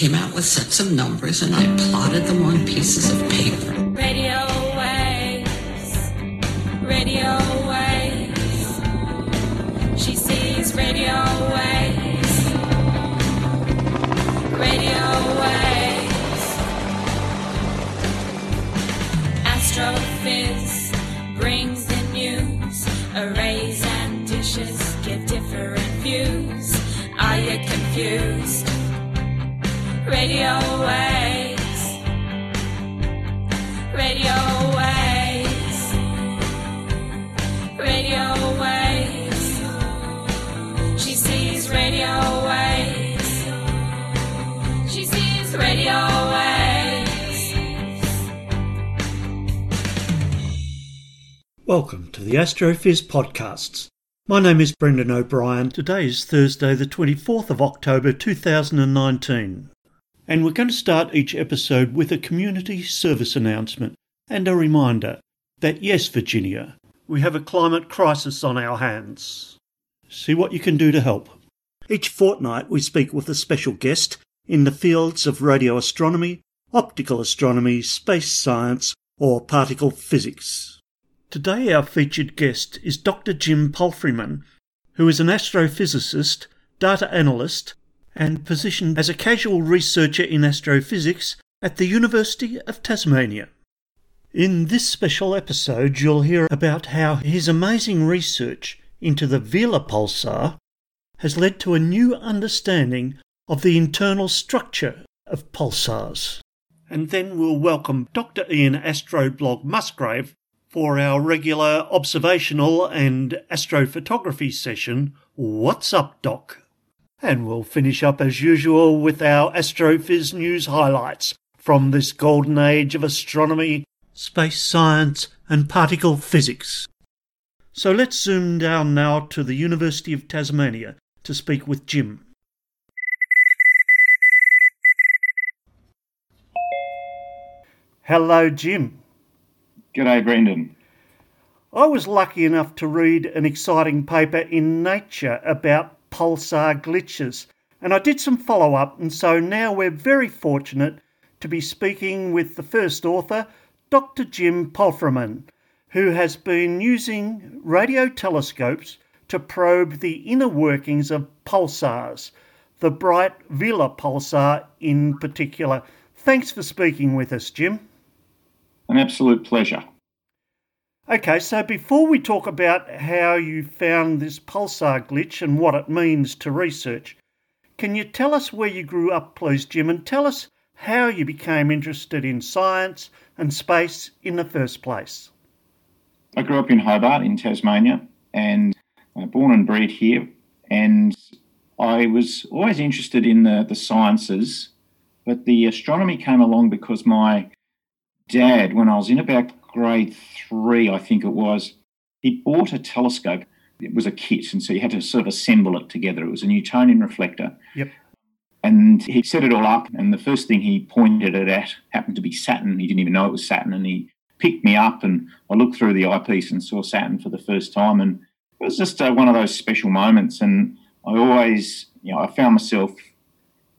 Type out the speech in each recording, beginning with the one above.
came out with sets of numbers and I plotted them on pieces of paper. Radio waves, radio waves. She sees radio waves, radio waves. Astrophiz brings the news. Arrays and dishes give different views. Are you confused? Radio waves, radio waves, radio waves. She sees radio waves. She sees radio waves. Welcome to the Astrophiz podcasts. My name is Brendan O'Brien. Today is Thursday, the 24th of October 2019. And we're going to start each episode with a community service announcement and a reminder that yes, Virginia, we have a climate crisis on our hands. See what you can do to help. Each fortnight we speak with a special guest in the fields of radio astronomy, optical astronomy, space science, or particle physics. Today our featured guest is Dr. Jim Palfreyman, who is an astrophysicist, data analyst, and positioned as a casual researcher in astrophysics at the University of Tasmania. In this special episode, you'll hear about how his amazing research into the Vela pulsar has led to a new understanding of the internal structure of pulsars. And then we'll welcome Dr. Ian Astroblog Musgrave for our regular observational and astrophotography session, What's Up, Doc? And we'll finish up as usual with our Astrophiz news highlights from this golden age of astronomy, space science, and particle physics. So let's zoom down now to the University of Tasmania to speak with Jim. Hello, Jim. G'day, Brendan. I was lucky enough to read an exciting paper in Nature about pulsar glitches, and I did some follow up, and so now we're very fortunate to be speaking with the first author, Dr. Jim Palfreyman, who has been using radio telescopes to probe the inner workings of pulsars, the bright Vela pulsar in particular. Thanks for speaking with us, Jim. An absolute pleasure. Okay, so before we talk about how you found this pulsar glitch and what it means to research, can you tell us where you grew up, please, Jim, and tell us how you became interested in science and space in the first place? I grew up in Hobart in Tasmania and uh, born and bred here. And I was always interested in the, the sciences, but the astronomy came along because my dad, when I was in about grade three, I think it was, he bought a telescope. It was a kit, and so you had to sort of assemble it together. It was a Newtonian reflector. Yep. And he set it all up, and the first thing he pointed it at happened to be Saturn. He didn't even know it was Saturn, and he picked me up, and I looked through the eyepiece and saw Saturn for the first time, and it was just uh, one of those special moments. And I always, you know, I found myself,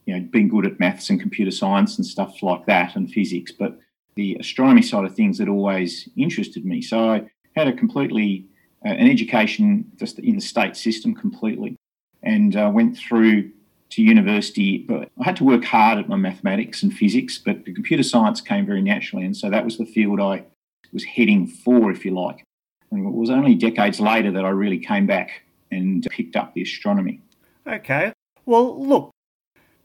you know, being good at maths and computer science and stuff like that, and physics, but the astronomy side of things that always interested me. So I had a completely uh, an education just in the state system completely, and uh, went through to university. But I had to work hard at my mathematics and physics, but the computer science came very naturally, and so that was the field I was heading for, if you like. And it was only decades later that I really came back and picked up the astronomy. Okay. Well, look,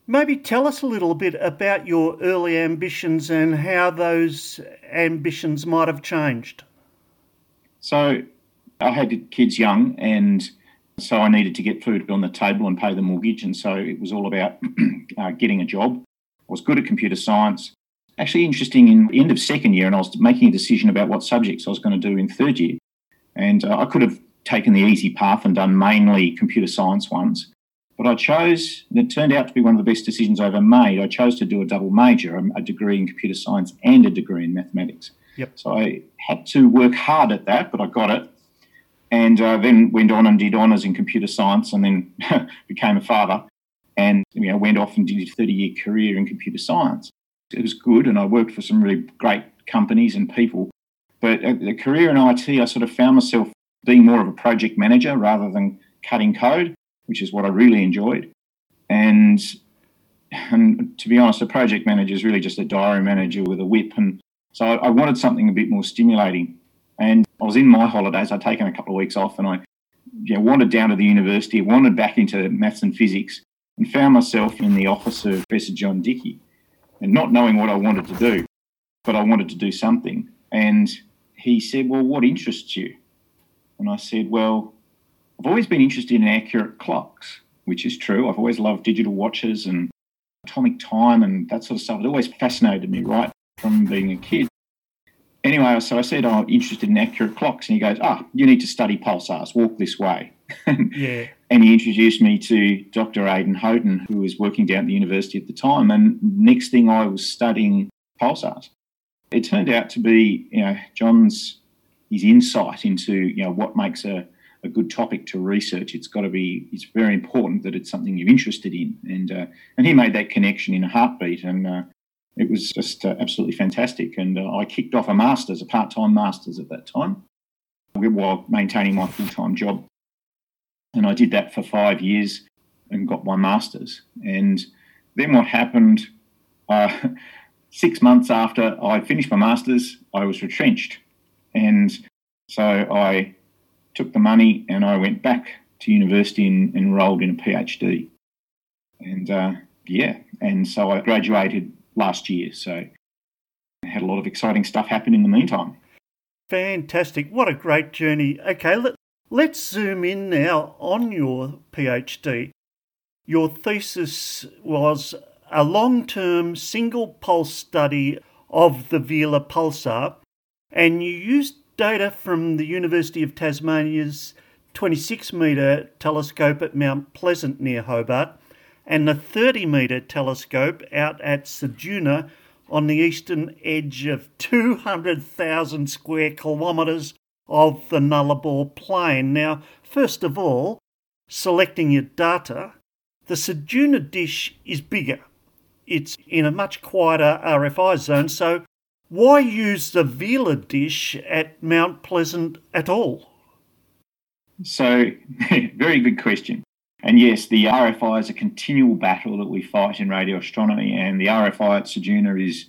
Maybe tell us a little bit about your early ambitions and how those ambitions might have changed. So, I had kids young, and so I needed to get food on the table and pay the mortgage. And so it was all about uh, getting a job. I was good at computer science. Actually, interesting in the end of second year, and I was making a decision about what subjects I was going to do in third year. And uh, I could have taken the easy path and done mainly computer science ones. But I chose, and it turned out to be one of the best decisions I ever made. I chose to do a double major, a degree in computer science and a degree in mathematics. Yep. So I had to work hard at that, but I got it. And uh, then went on and did honours in computer science and then became a father. and you know, went off and did a 30 year career in computer science. It was good, and I worked for some really great companies and people. But the career in IT, I sort of found myself being more of a project manager rather than cutting code, which is what I really enjoyed. And and to be honest, a project manager is really just a diary manager with a whip. And so I, I wanted something a bit more stimulating. And I was in my holidays. I'd taken a couple of weeks off, and I know, wandered down to the university, wandered back into maths and physics, and found myself in the office of Professor John Dickey and not knowing what I wanted to do, but I wanted to do something. And he said, "Well, what interests you?" And I said, "Well, I've always been interested in accurate clocks, which is true. I've always loved digital watches and atomic time and that sort of stuff. It always fascinated me right from being a kid. Anyway, so I said, oh, I'm interested in accurate clocks. And he goes, ah, oh, you need to study pulsars. Walk this way. yeah. And he introduced me to Dr. Aidan Hotan, who was working down at the university at the time. And next thing I was studying pulsars. It turned out to be, you know, John's his insight into, you know, what makes a a good topic to research. It's got to be. It's very important that it's something you're interested in, and uh, and he made that connection in a heartbeat, and uh, it was just uh, absolutely fantastic. And uh, I kicked off a master's, a part-time master's at that time, while maintaining my full-time job, and I did that for five years and got my master's. And then what happened? Uh, six months after I finished my master's, I was retrenched, and so I took the money and I went back to university and enrolled in a PhD. And uh, yeah, and so I graduated last year. So I had a lot of exciting stuff happen in the meantime. Fantastic. What a great journey. Okay, let, let's zoom in now on your PhD. Your thesis was a long term single pulse study of the Vela pulsar, and you used data from the University of Tasmania's 26 metre telescope at Mount Pleasant near Hobart and the 30 metre telescope out at Ceduna on the eastern edge of 200,000 square kilometres of the Nullarbor Plain. Now, first of all, selecting your data, the Ceduna dish is bigger. It's in a much quieter RFI zone, so why use the Vela dish at Mount Pleasant at all? So, very good question. And yes, the RFI is a continual battle that we fight in radio astronomy, and the RFI at Ceduna is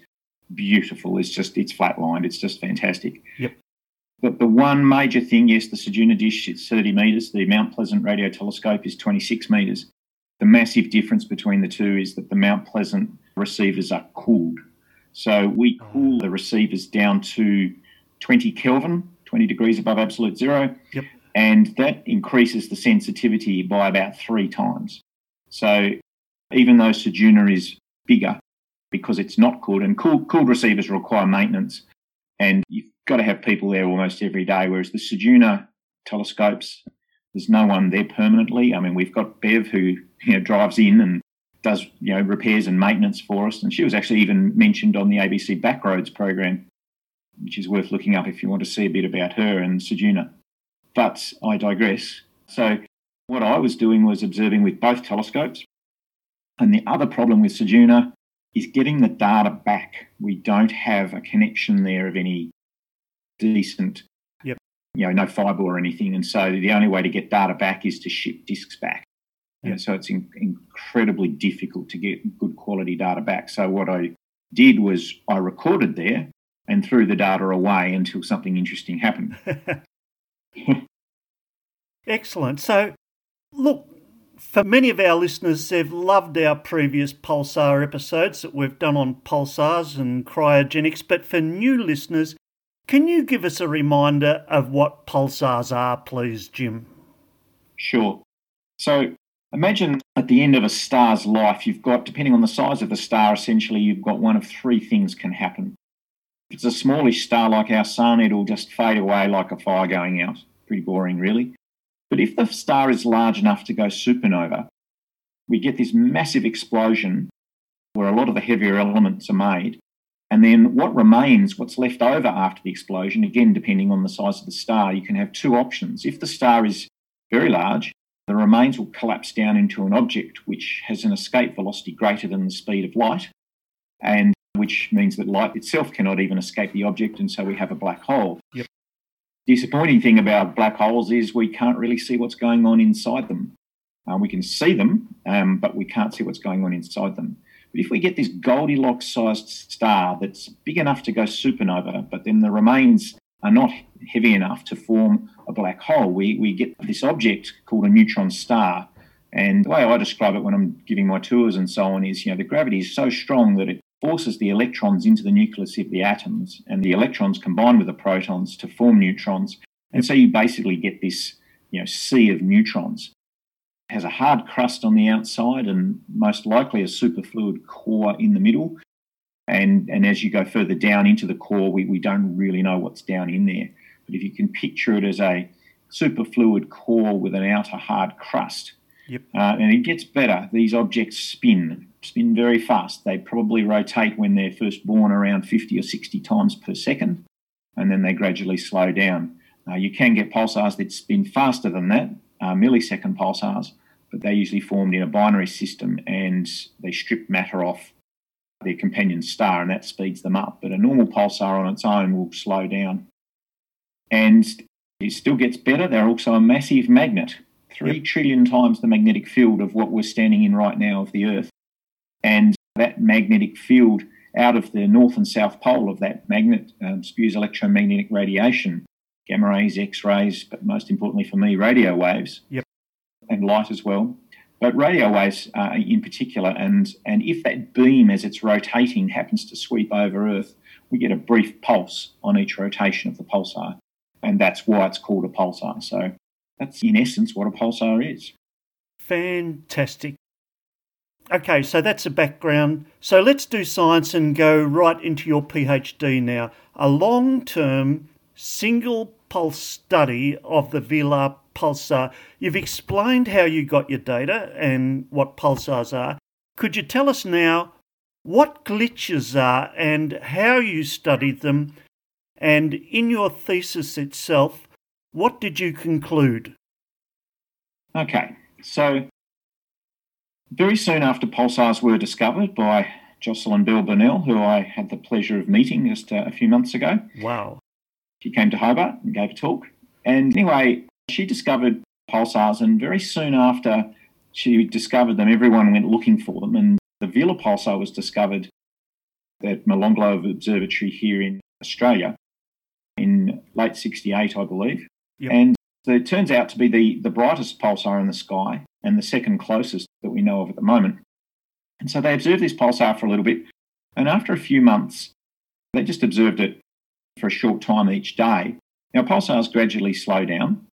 beautiful. It's just it's flatlined. It's just fantastic. Yep. But the one major thing, yes, the Ceduna dish is 30 metres. The Mount Pleasant radio telescope is 26 metres. The massive difference between the two is that the Mount Pleasant receivers are cooled. So we oh. cool the receivers down to 20 Kelvin, 20 degrees above absolute zero. Yep. And that increases the sensitivity by about three times. So even though Ceduna is bigger because it's not cooled, and cooled, cooled receivers require maintenance, and you've got to have people there almost every day, whereas the Ceduna telescopes, there's no one there permanently. I mean, we've got Bev who you know, drives in and does you know repairs and maintenance for us. And she was actually even mentioned on the ABC Backroads program, which is worth looking up if you want to see a bit about her and Ceduna. But I digress. So what I was doing was observing with both telescopes. And the other problem with Ceduna is getting the data back. We don't have a connection there of any decent, yep. you know, no fibre or anything. And so the only way to get data back is to ship disks back. Yeah. so it's in, incredibly difficult to get good quality data back. So what I did was I recorded there and threw the data away until something interesting happened. Excellent. So, look, for many of our listeners, they've loved our previous Pulsar episodes that we've done on pulsars and cryogenics. But for new listeners, can you give us a reminder of what pulsars are, please, Jim? Sure. So, Imagine at the end of a star's life, you've got, depending on the size of the star, essentially, you've got one of three things can happen. If it's a smallish star like our sun, it'll just fade away like a fire going out. Pretty boring, really. But if the star is large enough to go supernova, we get this massive explosion where a lot of the heavier elements are made. And then what remains, what's left over after the explosion, again, depending on the size of the star, you can have two options. If the star is very large, the remains will collapse down into an object which has an escape velocity greater than the speed of light, and which means that light itself cannot even escape the object, and so we have a black hole. Yep. Disappointing thing about black holes is we can't really see what's going on inside them. Uh, we can see them, um, but we can't see what's going on inside them. But if we get this Goldilocks sized star that's big enough to go supernova, but then the remains are not heavy enough to form a black hole, we, we get this object called a neutron star. And the way I describe it when I'm giving my tours and so on is, you know, the gravity is so strong that it forces the electrons into the nucleus of the atoms, and the electrons combine with the protons to form neutrons. And so you basically get this, you know, sea of neutrons. It has a hard crust on the outside and most likely a superfluid core in the middle. And, and as you go further down into the core, we, we don't really know what's down in there. But if you can picture it as a superfluid core with an outer hard crust, Yep. uh, and it gets better. These objects spin, spin very fast. They probably rotate when they're first born around 50 or 60 times per second, and then they gradually slow down. Uh, you can get pulsars that spin faster than that, uh, millisecond pulsars, but they're usually formed in a binary system and they strip matter off their companion star, and that speeds them up. But a normal pulsar on its own will slow down. And it still gets better. They're also a massive magnet, three trillion times the magnetic field of what we're standing in right now of the Earth. And that magnetic field out of the north and south pole of that magnet um, spews electromagnetic radiation, gamma rays, X rays, but most importantly for me, radio waves Yep. and light as well. But radio waves uh, in particular, and, and if that beam as it's rotating happens to sweep over Earth, we get a brief pulse on each rotation of the pulsar. And that's why it's called a pulsar. So that's in essence what a pulsar is. Fantastic. Okay, so that's a background. So let's do science and go right into your PhD now. A long term single pulse study of the Vela pulsar. You've explained how you got your data and what pulsars are. Could you tell us now what glitches are and how you studied them? And in your thesis itself, what did you conclude? Okay, so very soon after pulsars were discovered by Jocelyn Bell Burnell, who I had the pleasure of meeting just uh, a few months ago, Wow. she came to Hobart and gave a talk. And anyway, she discovered pulsars, and very soon after she discovered them, everyone went looking for them. And the Vela pulsar was discovered at Molonglo Observatory here in Australia in late 68, I believe. Yep. And it turns out to be the, the brightest pulsar in the sky and the second closest that we know of at the moment. And so they observed this pulsar for a little bit. And after a few months, they just observed it for a short time each day. Now, pulsars gradually slow down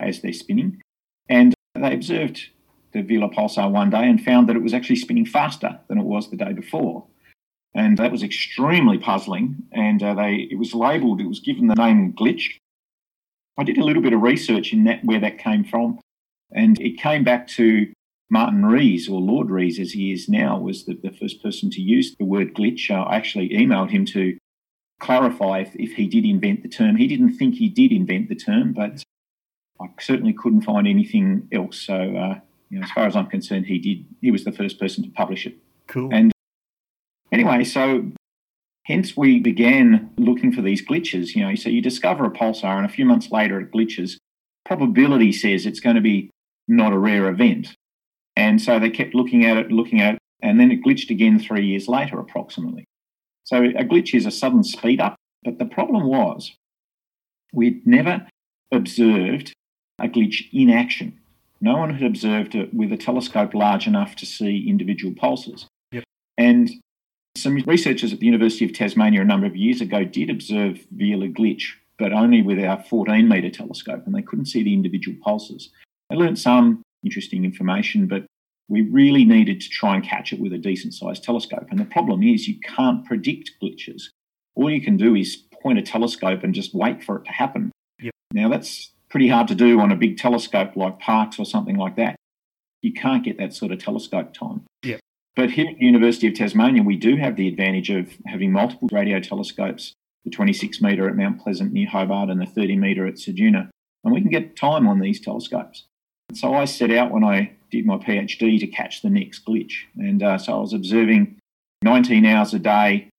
as they're spinning. And they observed the Vela pulsar one day and found that it was actually spinning faster than it was the day before. And that was extremely puzzling. And uh, they, it was labelled, it was given the name glitch. I did a little bit of research in that where that came from, and it came back to Martin Rees, or Lord Rees as he is now, was the, the first person to use the word glitch. Uh, I actually emailed him to clarify if, if he did invent the term. He didn't think he did invent the term, but I certainly couldn't find anything else. So, uh, you know, as far as I'm concerned, he did. He was the first person to publish it. Cool. And anyway, so hence we began looking for these glitches. You know, so you discover a pulsar, and a few months later it glitches. Probability says it's going to be not a rare event, and so they kept looking at it, looking at it, and then it glitched again three years later, approximately. So a glitch is a sudden speed up, but the problem was we'd never observed a glitch in action. No one had observed it with a telescope large enough to see individual pulses. Yep. And some researchers at the University of Tasmania a number of years ago did observe Vela glitch, but only with our 14 metre telescope, and they couldn't see the individual pulses. They learnt some interesting information, but we really needed to try and catch it with a decent sized telescope. And the problem is you can't predict glitches. All you can do is point a telescope and just wait for it to happen. Yep. Now, that's pretty hard to do on a big telescope like Parkes or something like that. You can't get that sort of telescope time. Yep. But here at the University of Tasmania, we do have the advantage of having multiple radio telescopes the 26 metre at Mount Pleasant near Hobart and the 30 metre at Ceduna. And we can get time on these telescopes. So I set out when I did my PhD to catch the next glitch. And uh, so I was observing 19 hours a day,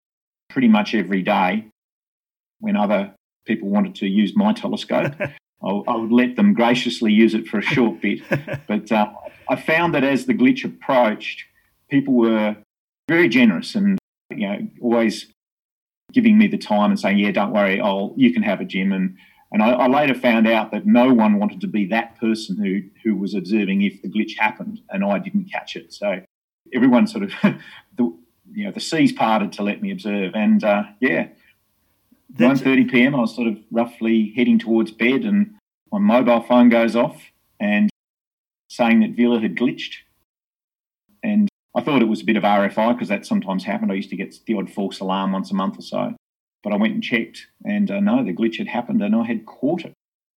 pretty much every day. When other people wanted to use my telescope, I, I, would let them graciously use it for a short bit. But uh, I found that as the glitch approached, people were very generous and you know always giving me the time and saying, "Yeah, don't worry, I'll you can have a gym." And and I, I, later found out that no one wanted to be that person who who was observing if the glitch happened, and I didn't catch it. So everyone sort of the you know the seas parted to let me observe, and uh, yeah. Nine thirty p.m. I was sort of roughly heading towards bed, and my mobile phone goes off, and saying that Vela had glitched, and I thought it was a bit of RFI because that sometimes happened. I used to get the odd false alarm once a month or so. But I went and checked, and uh, no, the glitch had happened, and I had caught it.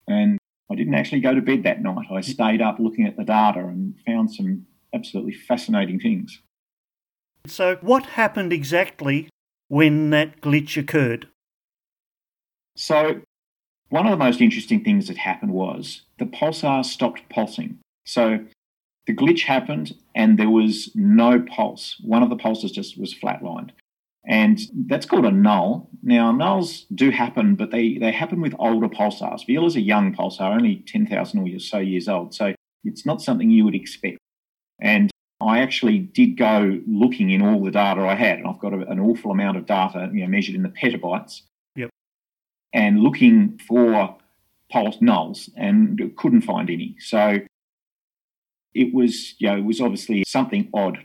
And I didn't actually go to bed that night. I stayed up looking at the data and found some absolutely fascinating things. So, what happened exactly when that glitch occurred? So, one of the most interesting things that happened was the pulsar stopped pulsing. So, the glitch happened and there was no pulse. One of the pulses just was flatlined. And that's called a null. Now, nulls do happen, but they, they happen with older pulsars. Vela is a young pulsar, only 10,000 or so years old. So it's not something you would expect. And I actually did go looking in all the data I had, and I've got a, an awful amount of data you know, measured in the petabytes. Yep. And looking for pulse nulls and couldn't find any. So it was, you know, it was obviously something odd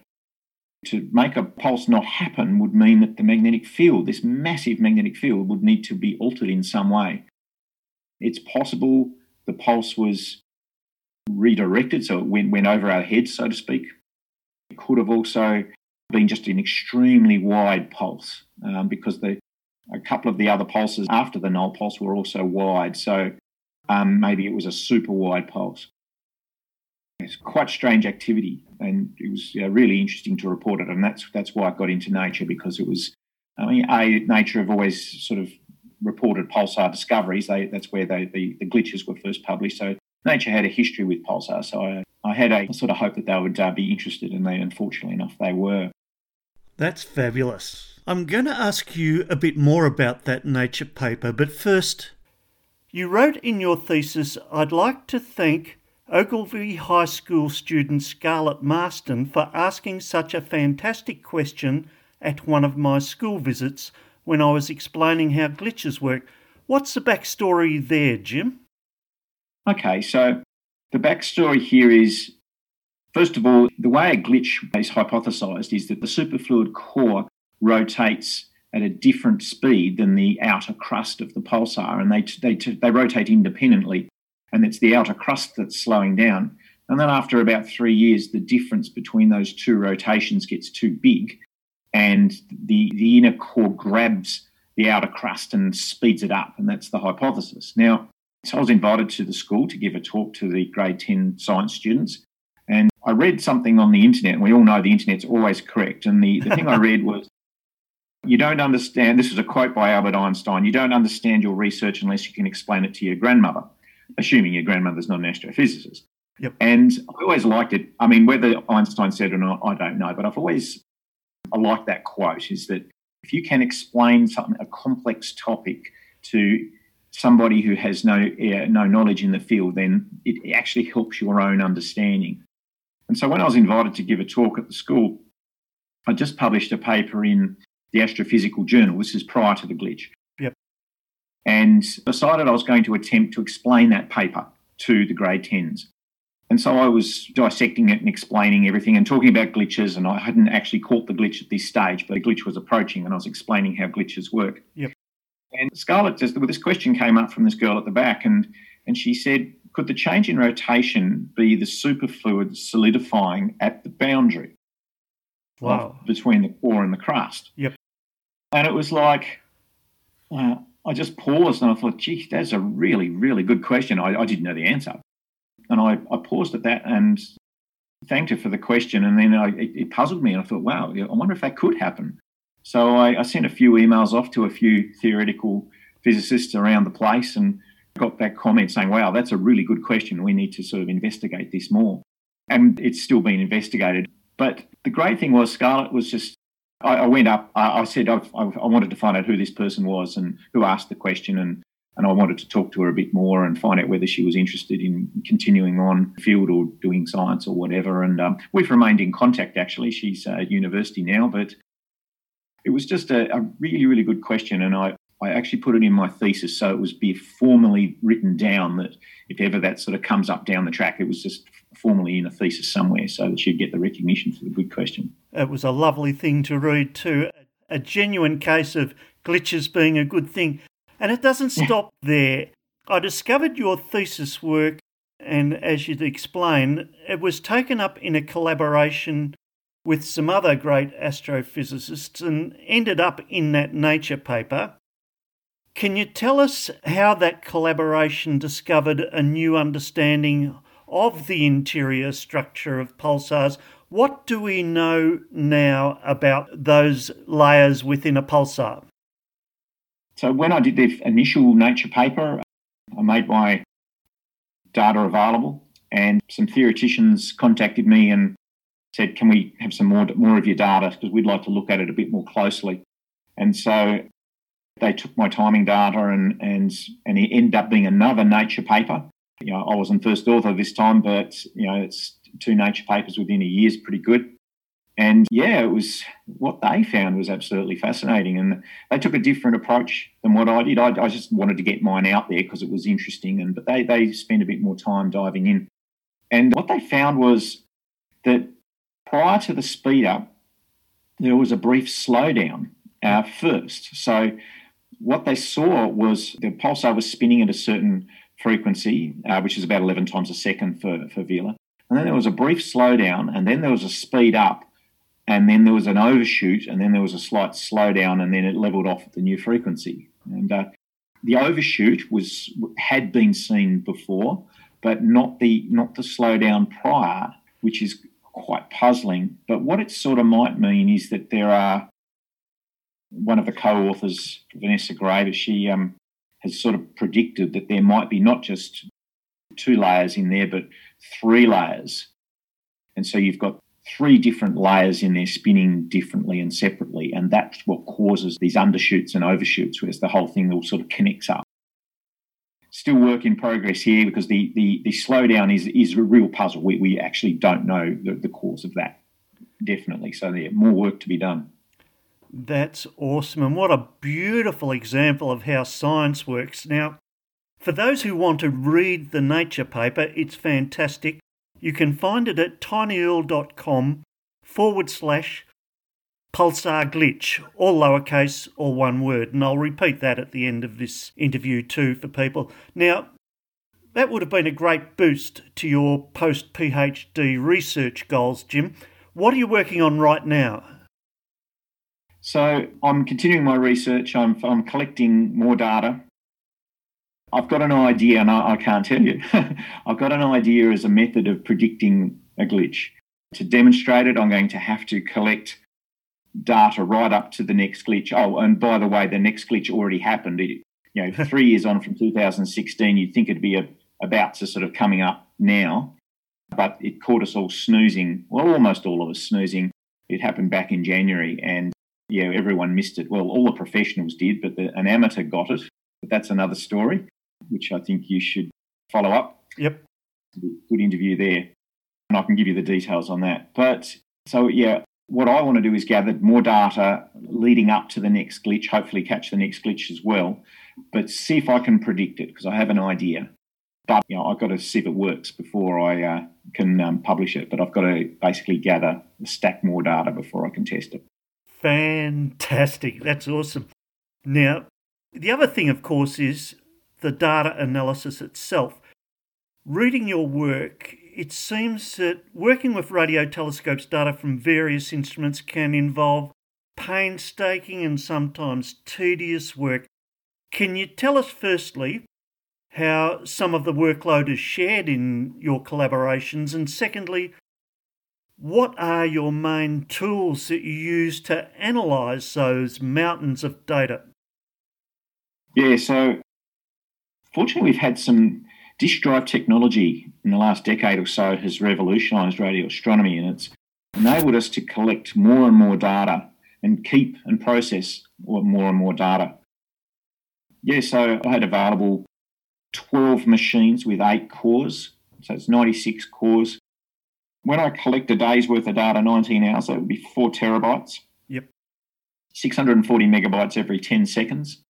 to make a pulse not happen would mean that the magnetic field, this massive magnetic field, would need to be altered in some way. It's possible the pulse was redirected, so it went, went over our heads, so to speak. It could have also been just an extremely wide pulse um, because the, a couple of the other pulses after the null pulse were also wide. So um, maybe it was a super wide pulse. It's quite strange activity, and it was uh, really interesting to report it. And that's that's why I got into Nature because it was, I mean, a Nature have always sort of reported pulsar discoveries. They, that's where they, the, the glitches were first published. So Nature had a history with pulsar. So I, I had a sort of hope that they would uh, be interested, and they, unfortunately enough, they were. That's fabulous. I'm going to ask you a bit more about that Nature paper, but first, you wrote in your thesis, I'd like to thank Ogilvie High School student Scarlett Marston for asking such a fantastic question at one of my school visits when I was explaining how glitches work. What's the backstory there, Jim? Okay, so the backstory here is first of all, the way a glitch is hypothesized is that the superfluid core rotates at a different speed than the outer crust of the pulsar, and they, they, they rotate independently and it's the outer crust that's slowing down. And then after about three years, the difference between those two rotations gets too big, and the, the inner core grabs the outer crust and speeds it up. And that's the hypothesis. Now, so I was invited to the school to give a talk to the grade 10 science students. And I read something on the internet, and we all know the internet's always correct. And the, the thing I read was, you don't understand, this is a quote by Albert Einstein, you don't understand your research unless you can explain it to your grandmother assuming your grandmother's not an astrophysicist. Yep. And I always liked it. I mean, whether Einstein said it or not, I don't know, but I've always I like that quote is that if you can explain something, a complex topic to somebody who has no uh, no knowledge in the field, then it actually helps your own understanding. And so when I was invited to give a talk at the school, I just published a paper in the Astrophysical Journal. This is prior to the glitch and decided I was going to attempt to explain that paper to the grade 10s. And so I was dissecting it and explaining everything and talking about glitches. And I hadn't actually caught the glitch at this stage, but the glitch was approaching and I was explaining how glitches work. Yep. And Scarlett, just, well, this question came up from this girl at the back, and, and she said, Could the change in rotation be the superfluid solidifying at the boundary wow. between the core and the crust? Yep. And it was like, uh, I just paused and I thought, gee, that's a really, really good question. I, I didn't know the answer. And I, I paused at that and thanked her for the question. And then I, it, it, puzzled me. And I thought, wow, I wonder if that could happen. So I, I, sent a few emails off to a few theoretical physicists around the place and got that comment saying, wow, that's a really good question. We need to sort of investigate this more. And it's still being investigated. But the great thing was, Scarlett was just, I, I went up, I, I said, I've, I've, i wanted to find out who this person was and who asked the question. And, and I wanted to talk to her a bit more and find out whether she was interested in continuing on field or doing science or whatever. And um, we've remained in contact, actually. She's at university now, but it was just a, a really, really good question. And I, I actually put it in my thesis so it was be formally written down that if ever that sort of comes up down the track, it was just formally in a thesis somewhere so that she'd get the recognition for the good question. It was a lovely thing to read too, a genuine case of glitches being a good thing. And it doesn't stop there. I discovered your thesis work, and as you'd explain, it was taken up in a collaboration with some other great astrophysicists and ended up in that Nature paper. Can you tell us how that collaboration discovered a new understanding of the interior structure of pulsars? What do we know now about those layers within a pulsar? So, when I did the initial Nature paper, I made my data available, and some theoreticians contacted me and said, "Can we have some more more of your data because we'd like to look at it a bit more closely." And so they took my timing data and and and it ended up being another Nature paper. You know, I wasn't first author this time, but you know, it's two Nature papers within a year is pretty good. And yeah, it was what they found was absolutely fascinating. And they took a different approach than what I did. I, I just wanted to get mine out there because it was interesting. And but they they spent a bit more time diving in. And what they found was that prior to the speed up, there was a brief slowdown uh, first. So what they saw was the pulsar was spinning at a certain frequency, uh, which is about 11 times a second for, for Vela. And then there was a brief slowdown, and then there was a speed up, and then there was an overshoot, and then there was a slight slowdown, and then it leveled off at the new frequency. And uh, the overshoot was had been seen before, but not the not the slowdown prior, which is quite puzzling. But what it sort of might mean is that there are one of the co-authors, Vanessa Graber, she um, has sort of predicted that there might be not just two layers in there, but three layers. And so you've got three different layers in there spinning differently and separately. And that's what causes these undershoots and overshoots, whereas the whole thing all sort of connects up. Still work in progress here because the, the, the slowdown is, is a real puzzle. We, we actually don't know the, the cause of that, definitely. So there, more work to be done. That's awesome. And what a beautiful example of how science works. Now, for those who want to read the Nature paper, it's fantastic. You can find it at tinyurl.com forward slash pulsar glitch, all lowercase, all one word. And I'll repeat that at the end of this interview too for people. Now, that would have been a great boost to your post PhD research goals, Jim. What are you working on right now? So I'm continuing my research. I'm, I'm collecting more data. I've got an idea, and I, I can't tell you. I've got an idea as a method of predicting a glitch. To demonstrate it, I'm going to have to collect data right up to the next glitch. Oh, and by the way, the next glitch already happened. It, you know, three years on from 2016, you'd think it'd be a, about to sort of coming up now, but it caught us all snoozing. Well, almost all of us snoozing. It happened back in January, and yeah, everyone missed it. Well, all the professionals did, but the, an amateur got it. But that's another story, which I think you should follow up. Yep. Good interview there. And I can give you the details on that. But so, yeah, what I want to do is gather more data leading up to the next glitch, hopefully catch the next glitch as well, but see if I can predict it because I have an idea. But you know, I've got to see if it works before I uh, can um, publish it. But I've got to basically gather, stack more data before I can test it. Fantastic. That's awesome. Now, the other thing, of course, is the data analysis itself. Reading your work, it seems that working with radio telescopes data from various instruments can involve painstaking and sometimes tedious work. Can you tell us, firstly, how some of the workload is shared in your collaborations, and secondly, what are your main tools that you use to analyse those mountains of data? Yeah, so fortunately, we've had some disk drive technology in the last decade or so has revolutionised radio astronomy, and it's enabled us to collect more and more data and keep and process more and more data. Yeah, so I had available 12 machines with eight cores, so it's 96 cores. When I collect a day's worth of data, 19 hours, that would be four terabytes. Yep. 640 megabytes every 10 seconds.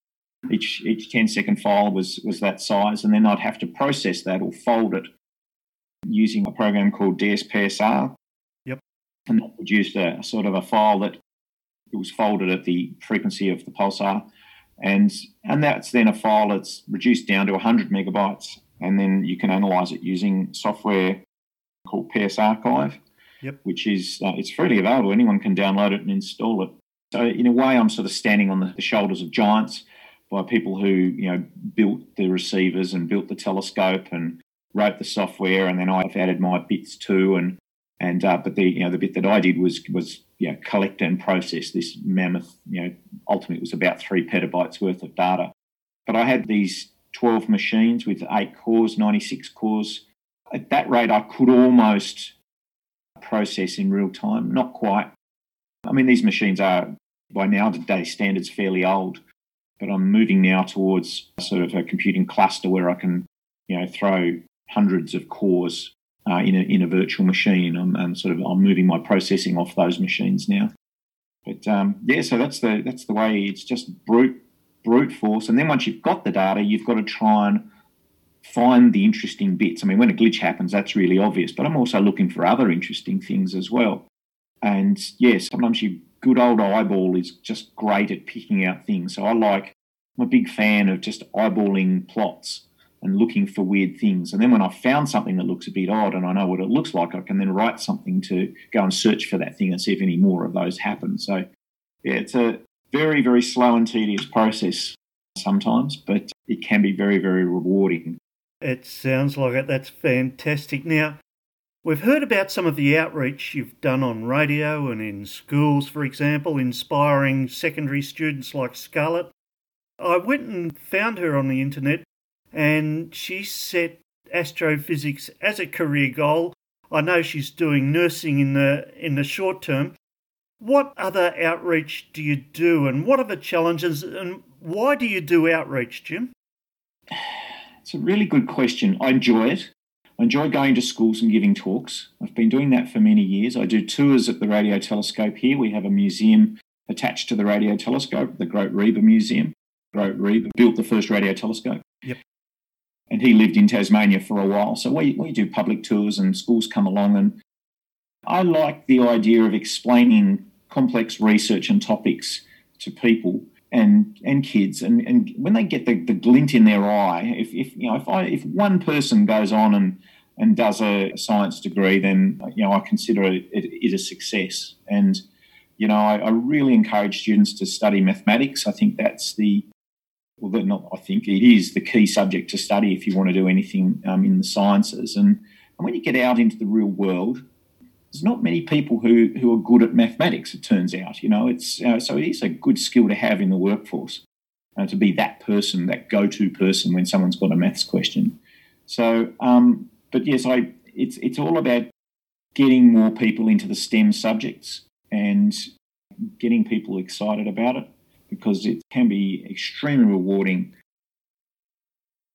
Each each 10 second file was was that size, and then I'd have to process that or fold it using a program called DSPSR. Yep. And that produced a sort of a file that it was folded at the frequency of the pulsar, and and that's then a file that's reduced down to 100 megabytes, and then you can analyze it using software called PSRCHIVE, Yep. which is uh, it's freely available. Anyone can download it and install it. So in a way, I'm sort of standing on the, the shoulders of giants by people who you know built the receivers and built the telescope and wrote the software, and then I've added my bits too. And and uh, but the you know the bit that I did was was you know, collect and process this mammoth. You know, ultimately it was about three petabytes worth of data. But I had these 12 machines with eight cores, 96 cores. At that rate, I could almost process in real time. Not quite. I mean, these machines are by now today standards fairly old, but I'm moving now towards sort of a computing cluster where I can, you know, throw hundreds of cores uh, in a in a virtual machine. I'm, I'm, sort of I'm moving my processing off those machines now. But um, yeah, so that's the that's the way. It's just brute brute force, and then once you've got the data, you've got to try and find the interesting bits. I mean, when a glitch happens, that's really obvious, but I'm also looking for other interesting things as well. And yes, yeah, sometimes your good old eyeball is just great at picking out things. So I like, I'm a big fan of just eyeballing plots and looking for weird things. And then when I've found something that looks a bit odd and I know what it looks like, I can then write something to go and search for that thing and see if any more of those happen. So yeah, it's a very, very slow and tedious process sometimes, but it can be very, very rewarding. It sounds like it. That's fantastic. Now, we've heard about some of the outreach you've done on radio and in schools, for example, inspiring secondary students like Scarlett. I went and found her on the internet and she set astrophysics as a career goal. I know she's doing nursing in the in the short term. What other outreach do you do and what are the challenges and why do you do outreach, Jim? It's a really good question. I enjoy it. I enjoy going to schools and giving talks. I've been doing that for many years. I do tours at the radio telescope here. We have a museum attached to the radio telescope, the Grote Reber Museum. Grote Reber built the first radio telescope. Yep. And he lived in Tasmania for a while. So we, we do public tours and schools come along. And I like the idea of explaining complex research and topics to people and and kids and, and when they get the, the glint in their eye if, if you know if I if one person goes on and and does a science degree then you know I consider it, it, it a success. And you know I, I, really encourage students to study mathematics. I think that's the well not I think it is the key subject to study if you want to do anything um, in the sciences. And, and when you get out into the real world there's not many people who, who are good at mathematics, it turns out. You know, it's uh, so it is a good skill to have in the workforce uh, to be that person, that go-to person when someone's got a maths question. So, um, but yes, I it's it's all about getting more people into the STEM subjects and getting people excited about it because it can be extremely rewarding.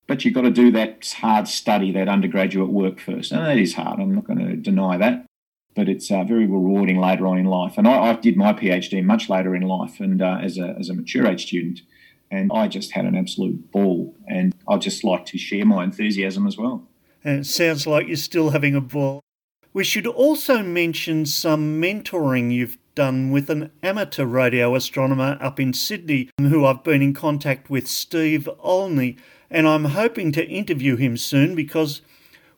But you've got to do that hard study, that undergraduate work first. And that is hard. I'm not going to deny that but it's uh, very rewarding later on in life. And I, I did my PhD much later in life, and uh, as a as a mature age student, and I just had an absolute ball. And I'd just like to share my enthusiasm as well. And it sounds like you're still having a ball. We should also mention some mentoring you've done with an amateur radio astronomer up in Sydney who I've been in contact with, Steve Olney, and I'm hoping to interview him soon because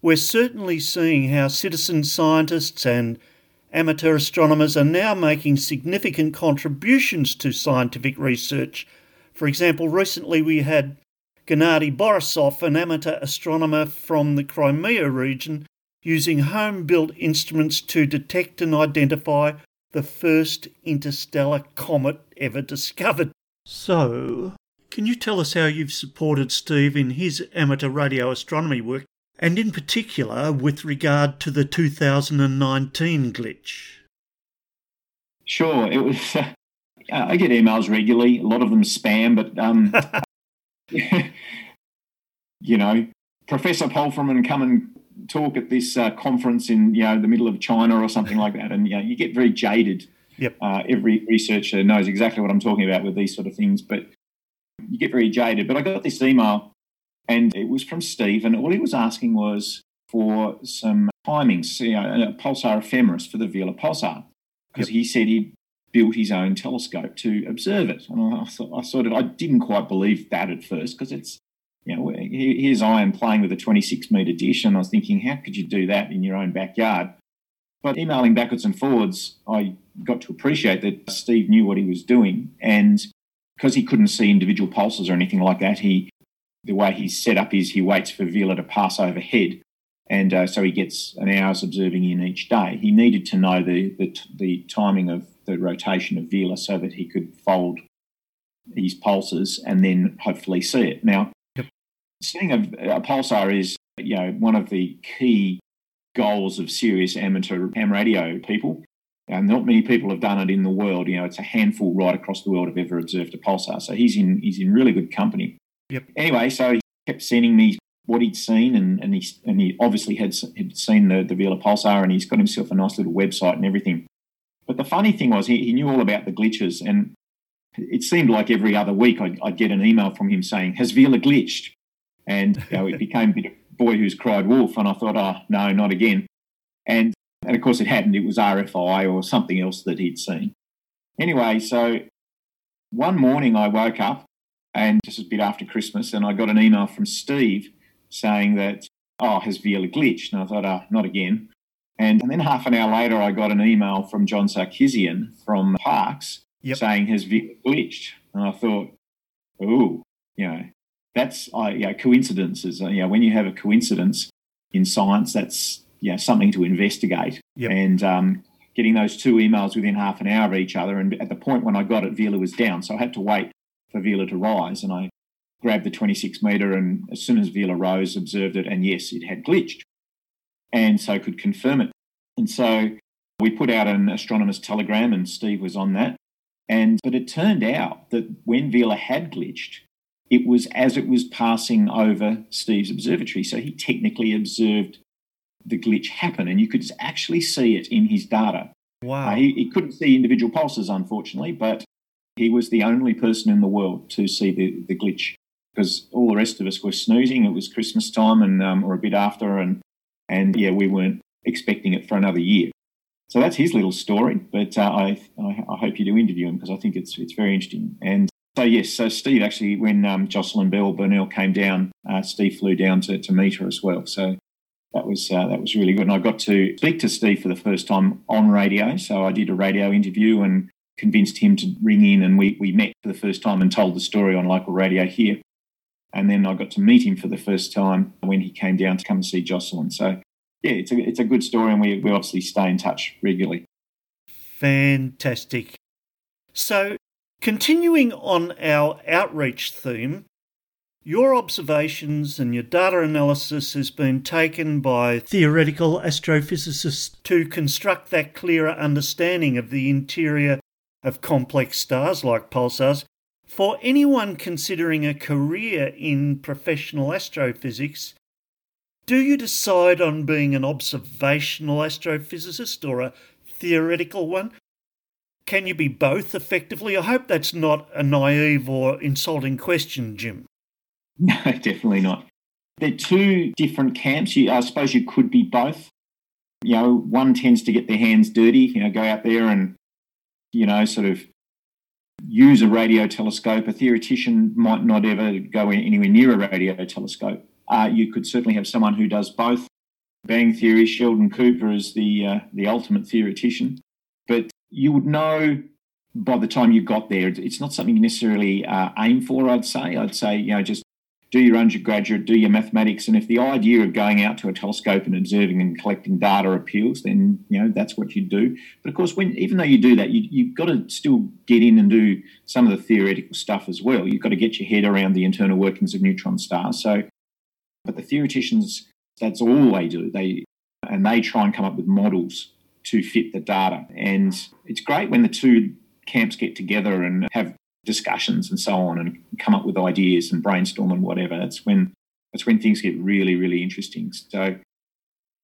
we're certainly seeing how citizen scientists and amateur astronomers are now making significant contributions to scientific research. For example, recently we had Gennady Borisov, an amateur astronomer from the Crimea region, using home built instruments to detect and identify the first interstellar comet ever discovered. So, Can you tell us how you've supported Steve in his amateur radio astronomy work, and in particular with regard to the 2019 glitch? Sure. It was. Uh, I get emails regularly. A lot of them spam, but um, you know, Professor Palfreyman come and talk at this uh, conference in you know the middle of China or something like that, and you know you get very jaded. Yep. Uh, every researcher knows exactly what I'm talking about with these sort of things, but you get very jaded. But I got this email, and it was from Steve, and all he was asking was for some timings, you uh, know, a pulsar ephemeris for the Vela pulsar, because Yep. he said he built his own telescope to observe it. And I, thought, I sort of I didn't quite believe that at first because it's you know here's I am playing with a 26 meter dish, and I was thinking, how could you do that in your own backyard? But emailing backwards and forwards, I got to appreciate that Steve knew what he was doing, and because he couldn't see individual pulses or anything like that, he the way he's set up is he waits for Vela to pass overhead, and uh, so he gets an hour's observing in each day. He needed to know the, the the timing of the rotation of Vela so that he could fold his pulses and then hopefully see it. Now, Yep. seeing a, a pulsar is you know one of the key goals of serious amateur ham radio people. And not many people have done it in the world. You know, it's a handful right across the world have ever observed a pulsar. So he's in he's in really good company. Yep. Anyway, so he kept sending me what he'd seen, and, and he and he obviously had had seen the the Vela pulsar, and he's got himself a nice little website and everything. But the funny thing was, he, he knew all about the glitches, and it seemed like every other week I'd, I'd get an email from him saying, "Has Vela glitched?" And you know, it became a bit of boy who's cried wolf, and I thought, "Oh no, not again." And and of course, it hadn't. It was RFI or something else that he'd seen. Anyway, so one morning I woke up, and just a bit after Christmas, and I got an email from Steve saying that, "Oh, has Vela glitched?" And I thought, "Oh, not again." And, and then half an hour later, I got an email from John Sarkissian from Parkes Yep. saying, "Has Vela glitched?" And I thought, "Oh, you know, that's uh, you know, coincidences. Uh, You know, when you have a coincidence in science, that's you know, something to investigate." Yep. And um, getting those two emails within half an hour of each other, and at the point when I got it, Vela was down, so I had to wait for Vela to rise, and I grabbed the 26 meter, and as soon as Vela rose, observed it, and yes, it had glitched, and so could confirm it. And so we put out an astronomer's telegram, and Steve was on that. And but it turned out that when Vela had glitched, it was as it was passing over Steve's observatory. So he technically observed the glitch happen, and you could actually see it in his data. Wow. Uh, he, he couldn't see individual pulses, unfortunately, but he was the only person in the world to see the, the glitch because all the rest of us were snoozing. It was Christmas time and um, or a bit after, and and yeah, we weren't expecting it for another year. So that's his little story. But uh, I, I I hope you do interview him because I think it's it's very interesting. And so yes, so Steve actually when um, Jocelyn Bell Burnell came down, uh, Steve flew down to, to meet her as well. So that was uh, that was really good. And I got to speak to Steve for the first time on radio. So I did a radio interview and convinced him to ring in, and we we met for the first time and told the story on local radio here. And then I got to meet him for the first time when he came down to come and see Jocelyn. So yeah, it's a it's a good story, and we we obviously stay in touch regularly. Fantastic. So, continuing on our outreach theme, your observations and your data analysis has been taken by theoretical astrophysicists to construct that clearer understanding of the interior of complex stars like pulsars. For anyone considering a career in professional astrophysics, do you decide on being an observational astrophysicist or a theoretical one? Can you be both effectively? I hope that's not a naive or insulting question, Jim. No, definitely not. They're two different camps. You, I suppose you could be both. You know, one tends to get their hands dirty, you know, go out there and, you know, sort of use a radio telescope. A theoretician might not ever go anywhere near a radio telescope. Uh, you could certainly have someone who does both. Bang theory, Sheldon Cooper is the uh, the ultimate theoretician, but you would know by the time you got there. It's not something you necessarily uh, aim for. I'd say. I'd say you know just do your undergraduate, do your mathematics, and if the idea of going out to a telescope and observing and collecting data appeals, then you know that's what you do. But of course, when even though you do that, you, you've got to still get in and do some of the theoretical stuff as well. You've got to get your head around the internal workings of neutron stars. So, but the theoreticians, that's all they do. They and they try and come up with models to fit the data. And it's great when the two camps get together and have discussions and so on and come up with ideas and brainstorm and whatever. That's when that's when things get really, really interesting. So,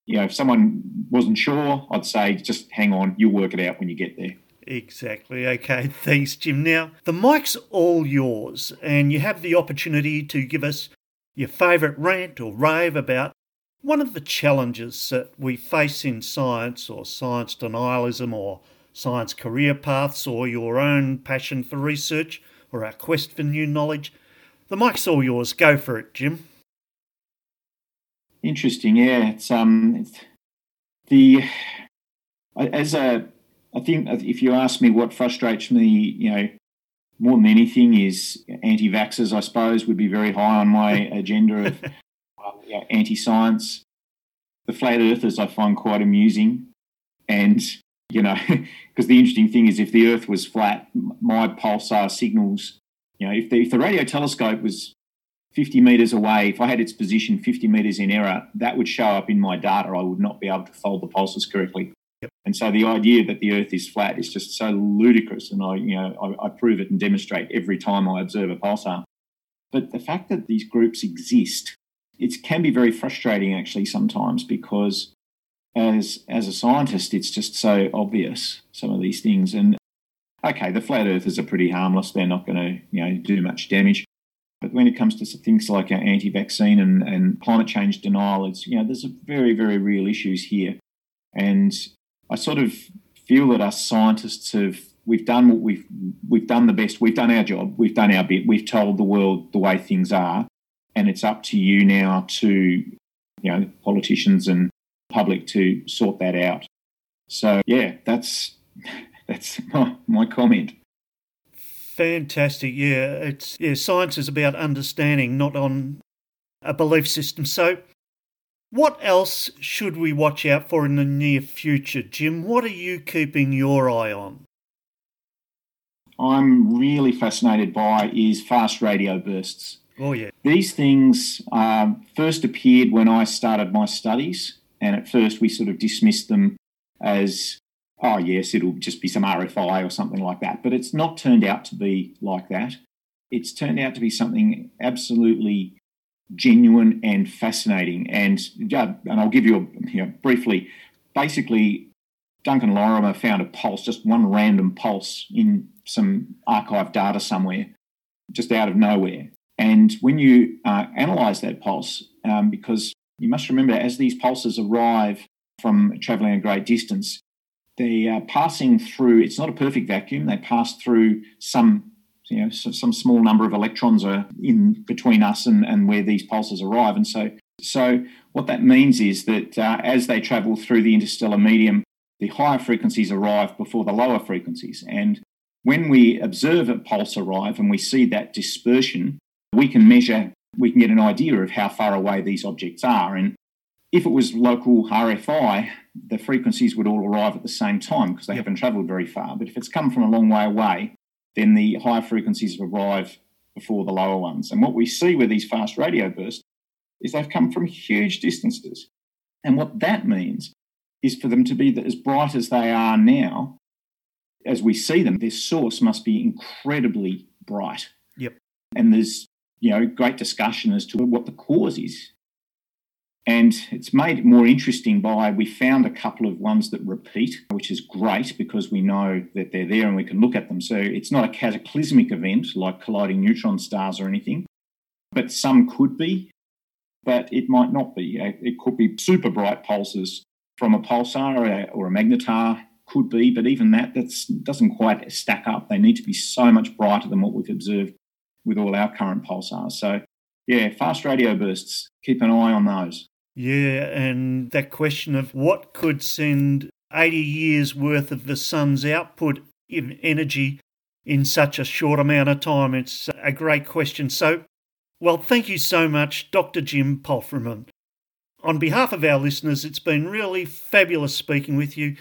you know, if someone wasn't sure, I'd say just hang on, you'll work it out when you get there. Exactly. Okay. Thanks, Jim. Now, the mic's all yours, and you have the opportunity to give us your favourite rant or rave about one of the challenges that we face in science or science denialism or science career paths or your own passion for research or our quest for new knowledge. The mic's all yours. Go for it, Jim. Interesting, yeah. It's um, it's the as a I think if you ask me what frustrates me, you know, more than anything is anti-vaxxers. I suppose would be very high on my agenda of um, yeah, anti-science. The flat earthers I find quite amusing, and you know, because the interesting thing is if the Earth was flat, my pulsar signals, you know, if the, if the radio telescope was 50 meters away, if I had its position 50 meters in error, that would show up in my data. I would not be able to fold the pulses correctly. Yep. And so the idea that the Earth is flat is just so ludicrous, and I, you know, I, I prove it and demonstrate every time I observe a pulsar. But the fact that these groups exist, it can be very frustrating actually sometimes because as as a scientist, it's just so obvious some of these things. And okay, the flat earthers are pretty harmless; they're not going to you know do much damage. But when it comes to things like anti-vaccine and, and climate change denial, it's you know there's a very very real issues here, and I sort of feel that us scientists have we've done what we've we've done the best. We've done our job. We've done our bit. We've told the world the way things are. And it's up to you now to you know politicians and public to sort that out. So yeah, that's that's my, my comment. Fantastic. Yeah, it's yeah, science is about understanding, not on a belief system. So what else should we watch out for in the near future, Jim? What are you keeping your eye on? I'm really fascinated by is fast radio bursts. Oh yeah. These things um, first appeared when I started my studies and at first, we sort of dismissed them as, oh, yes, it'll just be some RFI or something like that. But it's not turned out to be like that. It's turned out to be something absolutely genuine and fascinating. And, and I'll give you, a, you know, briefly, basically, Duncan Lorimer found a pulse, just one random pulse in some archive data somewhere, just out of nowhere. And when you uh, analyze that pulse, um, because you must remember as these pulses arrive from traveling a great distance, they are passing through, it's not a perfect vacuum, they pass through some you know, some small number of electrons are in between us and, and where these pulses arrive. And so, so what that means is that uh, as they travel through the interstellar medium, the higher frequencies arrive before the lower frequencies. And when we observe a pulse arrive and we see that dispersion, we can measure we can get an idea of how far away these objects are. And if it was local RFI, the frequencies would all arrive at the same time because they haven't travelled very far. But if it's come from a long way away, then the higher frequencies arrive before the lower ones. And what we see with these fast radio bursts is they've come from huge distances. And what that means is for them to be as bright as they are now, as we see them, their source must be incredibly bright. Yep. And there's you know, great discussion as to what the cause is. And it's made more interesting by we found a couple of ones that repeat, which is great because we know that they're there and we can look at them. So it's not a cataclysmic event like colliding neutron stars or anything, but some could be, but it might not be. Uh, it could be super bright pulses from a pulsar or a, or a magnetar, could be, but even that that doesn't quite stack up. They need to be so much brighter than what we've observed with all our current pulsars. So, yeah, fast radio bursts, keep an eye on those. Yeah, and that question of what could send 80 years worth of the sun's output in energy in such a short amount of time, it's a great question. So, Well, thank you so much, Dr. Jim Palfreyman. On behalf of our listeners, it's been really fabulous speaking with you.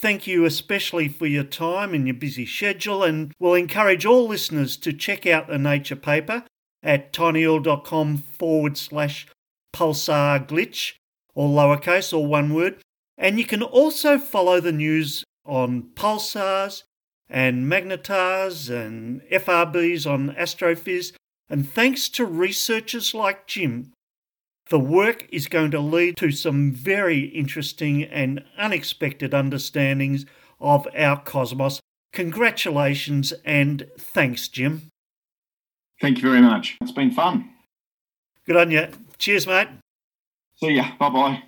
Thank you especially for your time and your busy schedule, and we'll encourage all listeners to check out the Nature paper at tinyurl.com forward slash pulsar glitch, or lowercase or one word. And you can also follow the news on pulsars and magnetars and FRBs on Astrophiz. And thanks to researchers like Jim, the work is going to lead to some very interesting and unexpected understandings of our cosmos. Congratulations and thanks, Jim. Thank you very much. It's been fun. Good on you. Cheers, mate. See ya. Bye bye.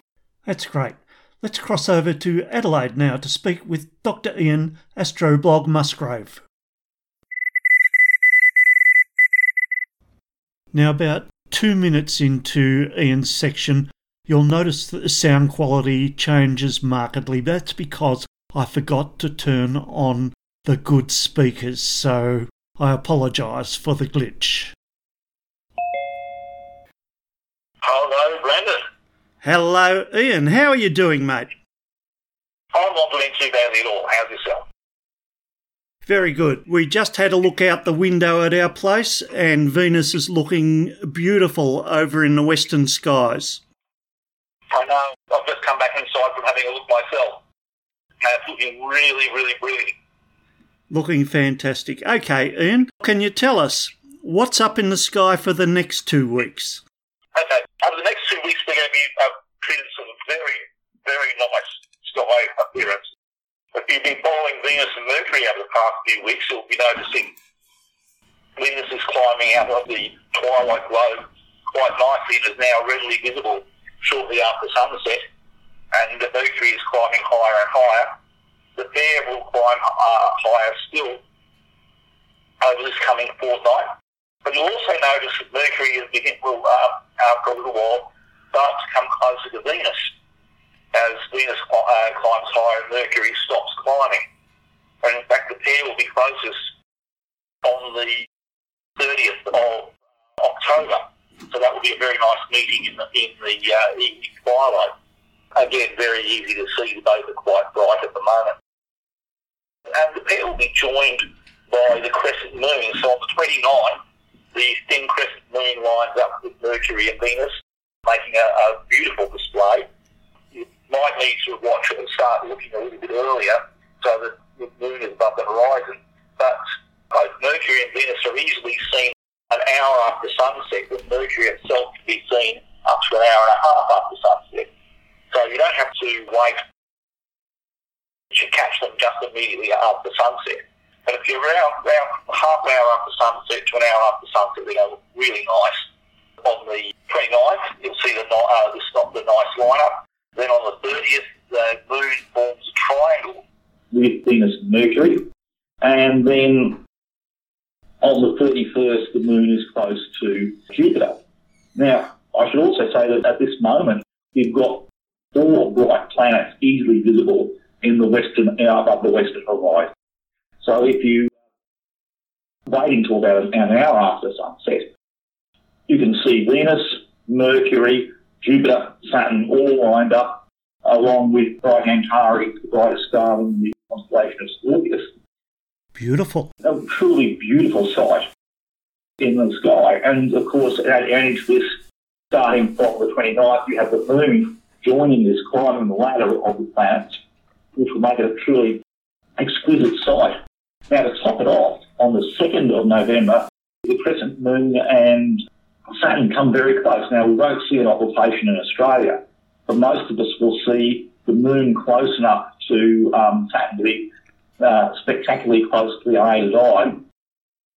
That's great. Let's cross over to Adelaide now to speak with Dr. Ian Astroblog Musgrave. Now, about two minutes into Ian's section, you'll notice that the sound quality changes markedly. That's because I forgot to turn on the good speakers, so I apologise for the glitch. Hello, Brendan. Hello, Ian. How are you doing, mate? I'm not doing too badly at all. How's yourself? Very good. We just had a look out the window at our place, and Venus is looking beautiful over in the western skies. I know. I've just come back inside from having a look myself. And it's looking really, really brilliant. Looking fantastic. Okay, Ian, can you tell us what's up in the sky for the next two weeks? Okay, over the next two weeks, we're going to be uh, treated some very, very nice sky appearance. If you've been following Venus and Mercury over the past few weeks, you'll be noticing Venus is climbing out of the twilight globe quite nicely and is now readily visible shortly after sunset. And the Mercury is climbing higher and higher. The pair will climb uh, higher still over this coming fortnight. But you'll also notice that Mercury is begin, will, uh, after a little while, start to come closer to Venus. As Venus uh, climbs higher, Mercury stops climbing. And in fact, the pair will be closest on the 30th of October. So that will be a very nice meeting in the, in the uh, evening twilight. Again, very easy to see. Both are quite bright at the moment. And the pair will be joined by the crescent moon. So on the 29th, the thin crescent moon lines up with Mercury and Venus, making a, a beautiful display. Might need to watch it and start looking a little bit earlier so that the moon is above the horizon. But both Mercury and Venus are easily seen an hour after sunset, with Mercury itself can be seen up to an hour and a half after sunset. So you don't have to wait to catch them just immediately after sunset. But if you're around, around half an hour after sunset to an hour after sunset, they go really nice. On the 29th, you'll see the, uh, not the nice lineup. Then on the 30th, the moon forms a triangle with Venus and Mercury. And then on the 31st, the moon is close to Jupiter. Now, I should also say that at this moment, you've got four bright planets easily visible in the western, uh, above the western horizon. So if you wait until about an hour after sunset, you can see Venus, Mercury, Jupiter, Saturn all lined up, along with Bright Antares, the brightest star in the constellation of Scorpius. Beautiful. A truly beautiful sight in the sky. And of course, adding to this, starting from the 29th, you have the moon joining this, climbing the ladder of the planets, which will make it a truly exquisite sight. Now, to top it off, on the 2nd of November, the crescent moon and Saturn come very close. Now, we won't see an occultation in Australia, but most of us will see the moon close enough to um, Saturn to be uh, spectacularly close to the unaided eye. In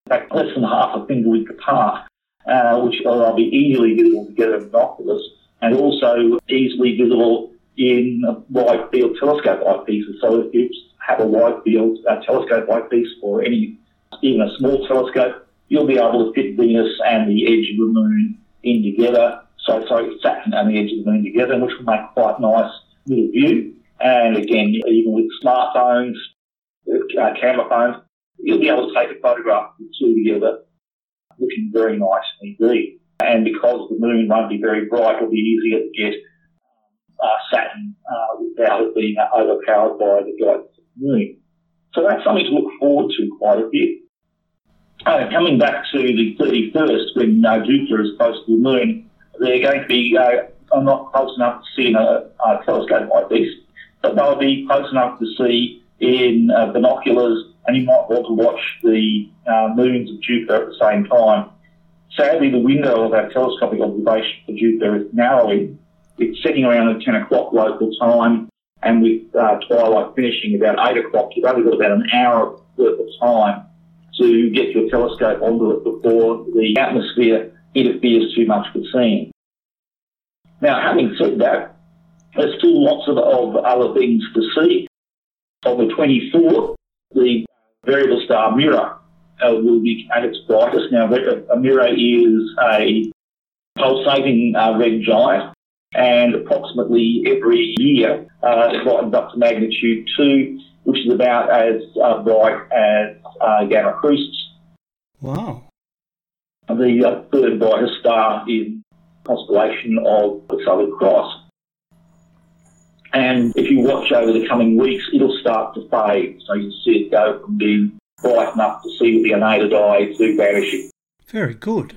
fact, less than half a finger width apart, uh, which will be easily visible together in binoculars, and also easily visible in wide field telescope eyepieces. So if you have a wide field uh, telescope eyepiece or any even a small telescope, you'll be able to fit Venus and the edge of the moon in together. So sorry, Saturn and the edge of the moon together, which will make quite a nice little view. And again, even with smartphones, uh, camera phones, you'll be able to take a photograph of the two together, looking very nice indeed. and because the moon won't be very bright, it'll be easier to get uh, Saturn uh, without it being overpowered by the brightness of the moon. So that's something to look forward to quite a bit. Uh, coming back to the 31st, when uh, Jupiter is close to the moon, they're going to be uh, not close enough to see in a, a telescope like this, but they'll be close enough to see in uh, binoculars, and you might want to watch the uh, moons of Jupiter at the same time. Sadly, the window of our telescopic observation for Jupiter is narrowing. It's setting around at 10 o'clock local time, and with uh, twilight finishing about 8 o'clock, you've only got about an hour worth of time to get your telescope onto it before the atmosphere interferes too much with seeing. Now, having said that, there's still lots of, of other things to see. On the 24th, the variable star Mira uh, will be at its brightest. Now, a Mira is a pulsating uh, red giant, and approximately every year uh, it brightens up to magnitude 2, which is about as uh, bright as uh, Gamma Crucis. Wow. The uh, third brightest star is constellation of the Southern Cross. And if you watch over the coming weeks, it'll start to fade. So you see it go from being bright enough to see with the unaided eye to vanishing. Very good.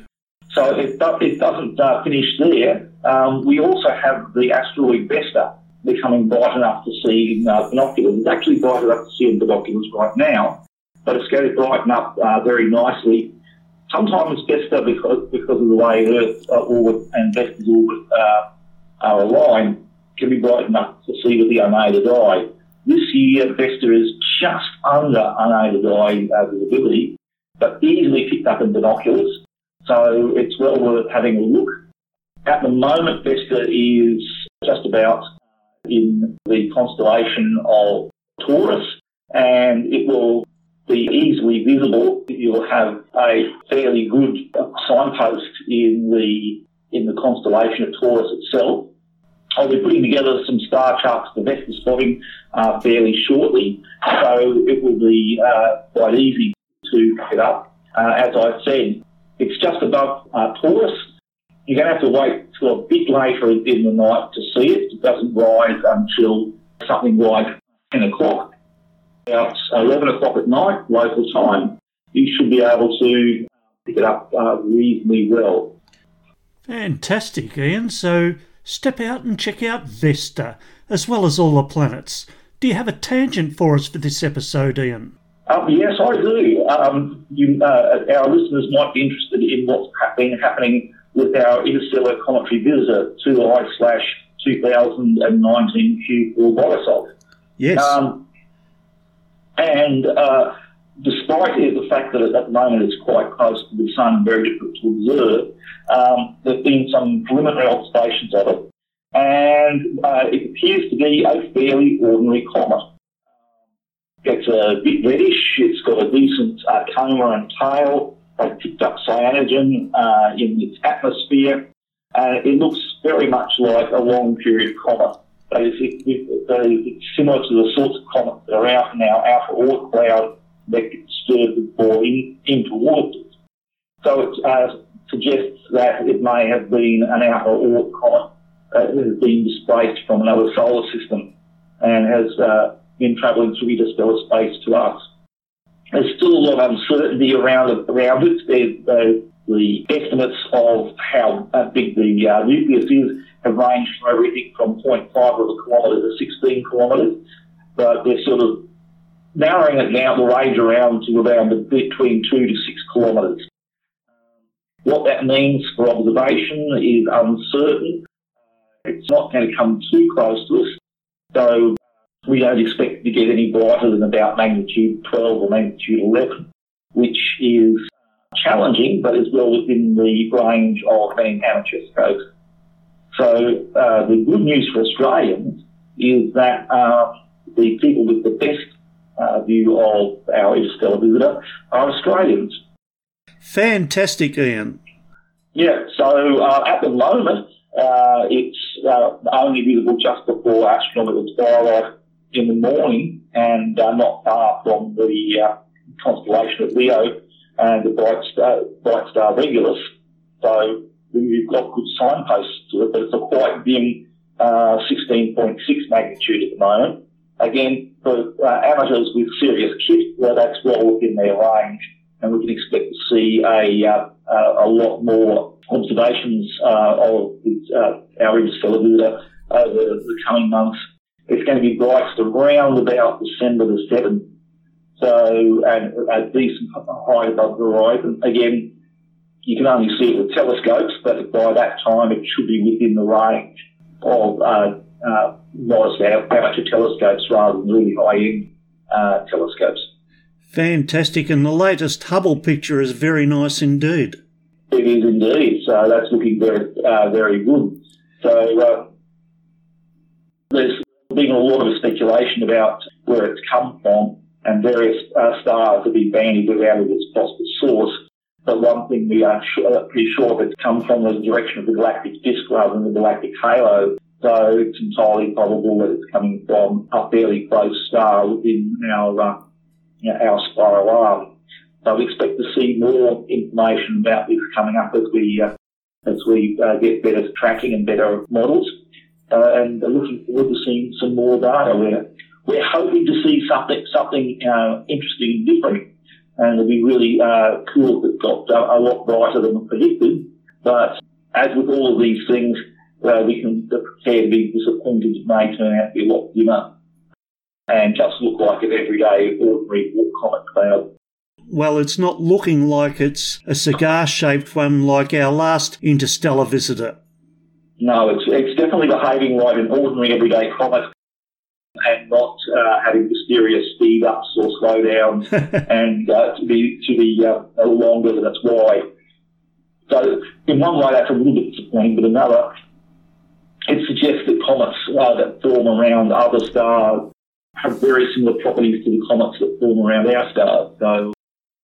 So it, do, it doesn't uh, finish there. Um, we also have the asteroid Vesta becoming bright enough to see in uh, binoculars. It's actually bright enough to see in binoculars right now, but it's going to brighten up uh, very nicely. Sometimes Vesta, because, because of the way Earth uh, orbit and Vesta's orbit uh, are aligned, can be bright enough to see with the unaided eye. This year, Vesta is just under unaided eye uh, visibility, but easily picked up in binoculars. So it's well worth having a look. At the moment, Vesta is just about in the constellation of Taurus, and it will be easily visible. You'll have a fairly good signpost in the in the constellation of Taurus itself. I'll be putting together some star charts for Vesta spotting uh, fairly shortly, so it will be uh, quite easy to pick it up. Uh, as I said, it's just above uh, Taurus. You're going to have to wait till a bit later in the night to see it. It doesn't rise until something like 10 o'clock. About 11 o'clock at night, local time, you should be able to pick it up uh, reasonably well. Fantastic, Ian. So step out and check out Vesta, as well as all the planets. Do you have a tangent for us for this episode, Ian? Um, yes, I do. Um, you, uh, our listeners might be interested in what's been happening with our interstellar cometary visitor, 2I slash 2019 Q4 Borisov. Yes. Um, and uh, despite the fact that at the moment it's quite close to the sun, and very difficult to observe, um, there have been some preliminary observations of it, and uh, it appears to be a fairly ordinary comet. It's a bit reddish. It's got a decent uh, coma and tail. They've picked up cyanogen uh, in its atmosphere. Uh, it looks very much like a long period comet. It, it's similar to the sorts of comets that are out in our outer Oort cloud that get disturbed or in, into orbit. So it uh, suggests that it may have been an outer Oort comet that has been displaced from another solar system and has uh, been travelling through interstellar space to us. There's still a lot of uncertainty around it. Around it. the, estimates of how big the uh, nucleus is have ranged from everything from 0.5 of a kilometre to 16 kilometres, but they're sort of narrowing it down the range around to around between two to six kilometres. What that means for observation is uncertain. It's not going to come too close to us, so we don't expect to get any brighter than about magnitude 12 or magnitude 11, which is challenging, but is well within the range of being amateur scopes. So uh, the good news for Australians is that um, the people with the best uh, view of our interstellar visitor are Australians. Fantastic, Ian. Yeah, so uh, at the moment, uh, it's uh, only visible just before astronomical twilight in the morning and uh, not far from the uh, constellation of Leo and the bright star, bright star Regulus. So we've got good signposts to it, but it's a quite dim uh, 16.6 magnitude at the moment. Again, for uh, amateurs with serious kit, well, that's well within their range, and we can expect to see a uh, a lot more observations uh, of uh, our Interstellar Builder over the coming months. It's going to be brightest around about December the 7th, so and a decent height above the horizon. Again, you can only see it with telescopes, but by that time it should be within the range of uh, uh, modest amateur telescopes rather than really high-end uh, telescopes. Fantastic, and the latest Hubble picture is very nice indeed. It is indeed. So that's looking very, uh, very good. So uh, there's been a lot of speculation about where it's come from, and various uh, stars have been bandied around its possible source. But one thing we are sure, pretty sure it's come from the direction of the galactic disk rather than the galactic halo. So it's entirely probable that it's coming from a fairly close star within our uh, our spiral arm. So we expect to see more information about this coming up as we uh, as we uh, get better tracking and better models. Uh, and looking forward to seeing some more data. We're we're hoping to see something something uh, interesting and different, and it'll be really uh, cool if it got a lot brighter than predicted. But as with all of these things, uh, we can prepare to be disappointed. It may turn out to be a lot dimmer and just look like an everyday ordinary comet cloud. Well, it's not looking like it's a cigar shaped one like our last interstellar visitor. No, it's, it's definitely behaving like an ordinary everyday comet and not uh, having mysterious speed ups or slowdowns and uh, to be to be uh, longer than its wide. So in one way that's a little bit disappointing, but another it suggests that comets uh, that form around other stars have very similar properties to the comets that form around our stars. So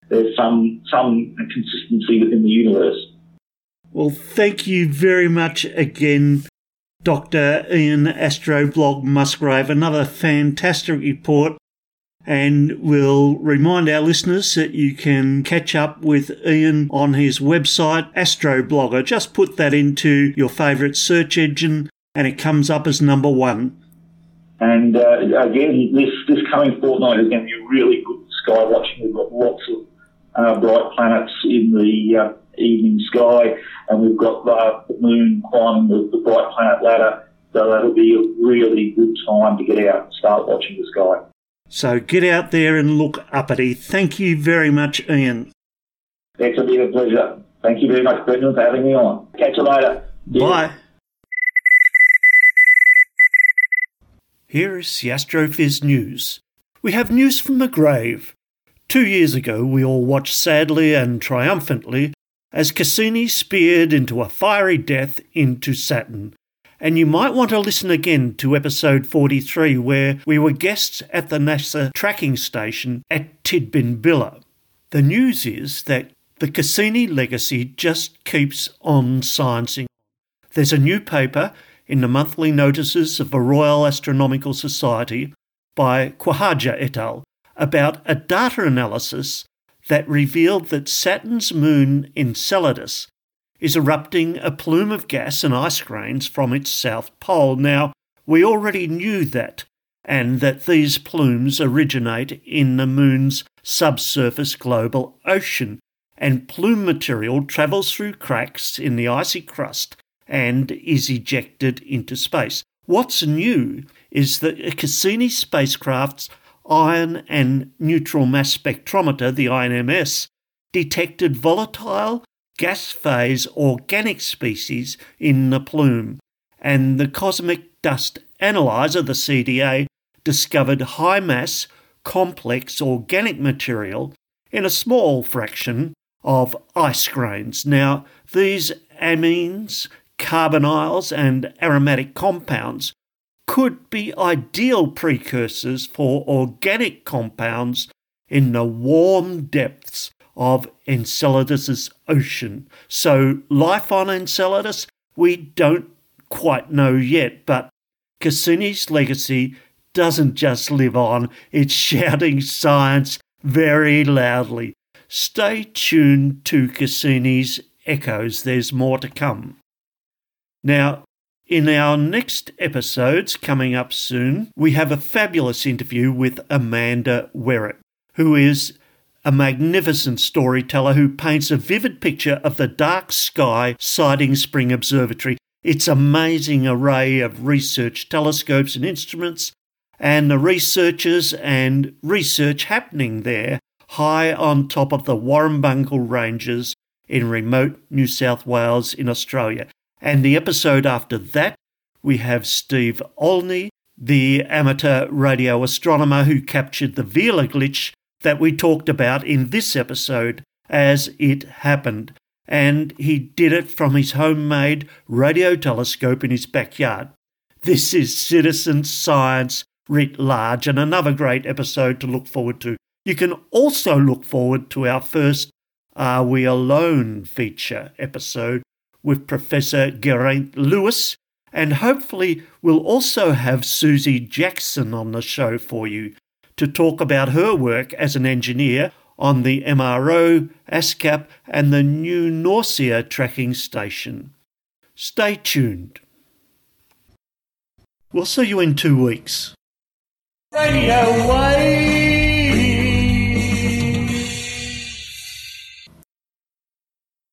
there's some some consistency within the universe. Well, thank you very much again, Dr. Ian Astroblog Musgrave. Another fantastic report. And we'll remind our listeners that you can catch up with Ian on his website, Astroblogger. Just put that into your favourite search engine and it comes up as number one. And uh, again, this, this coming fortnight is going to be really good sky watching. We've got lots of uh, bright planets in the uh, evening sky, and we've got uh, the moon climbing the, the, bright planet ladder. So that'll be a really good time to get out and start watching the sky. So get out there and look uppity. Thank you very much, Ian. It's been a pleasure. Thank you very much, Brendan, for having me on. Catch you later. Bye. Here is the Astrophiz news. We have news from the grave. Two years ago, we all watched sadly and triumphantly as Cassini speared into a fiery death into Saturn. And you might want to listen again to episode 43, where we were guests at the NASA tracking station at Tidbinbilla. The news is that the Cassini legacy just keeps on sciencing. There's a new paper in the monthly notices of the Royal Astronomical Society by Khawaja et al about a data analysis that revealed that Saturn's moon Enceladus is erupting a plume of gas and ice grains from its south pole. Now, we already knew that, and that these plumes originate in the moon's subsurface global ocean, and plume material travels through cracks in the icy crust and is ejected into space. What's new is that Cassini spacecraft's ion and neutral mass spectrometer, the INMS, detected volatile gas phase organic species in the plume, and the Cosmic Dust Analyzer, the CDA, discovered high mass, complex organic material in a small fraction of ice grains. Now, these amines, carbonyls, and aromatic compounds could be ideal precursors for organic compounds in the warm depths of Enceladus's ocean. So, life on Enceladus, we don't quite know yet, but Cassini's legacy doesn't just live on, it's shouting science very loudly. Stay tuned to Cassini's echoes. There's more to come. Now, in our next episodes coming up soon, we have a fabulous interview with Amanda Werrett, who is a magnificent storyteller who paints a vivid picture of the dark sky Siding Spring Observatory, its amazing array of research telescopes and instruments, and the researchers and research happening there high on top of the Warrumbungle Ranges in remote New South Wales in Australia. And the episode after that, we have Steve Olney, the amateur radio astronomer who captured the Vela glitch that we talked about in this episode as it happened. And he did it from his homemade radio telescope in his backyard. This is citizen science writ large, and another great episode to look forward to. You can also look forward to our first Are We Alone feature episode with Professor Geraint Lewis, and hopefully we'll also have Susie Jackson on the show for you to talk about her work as an engineer on the MRO, ASKAP, and the New Norcia tracking station. Stay tuned. We'll see you in two weeks. Radio Wave.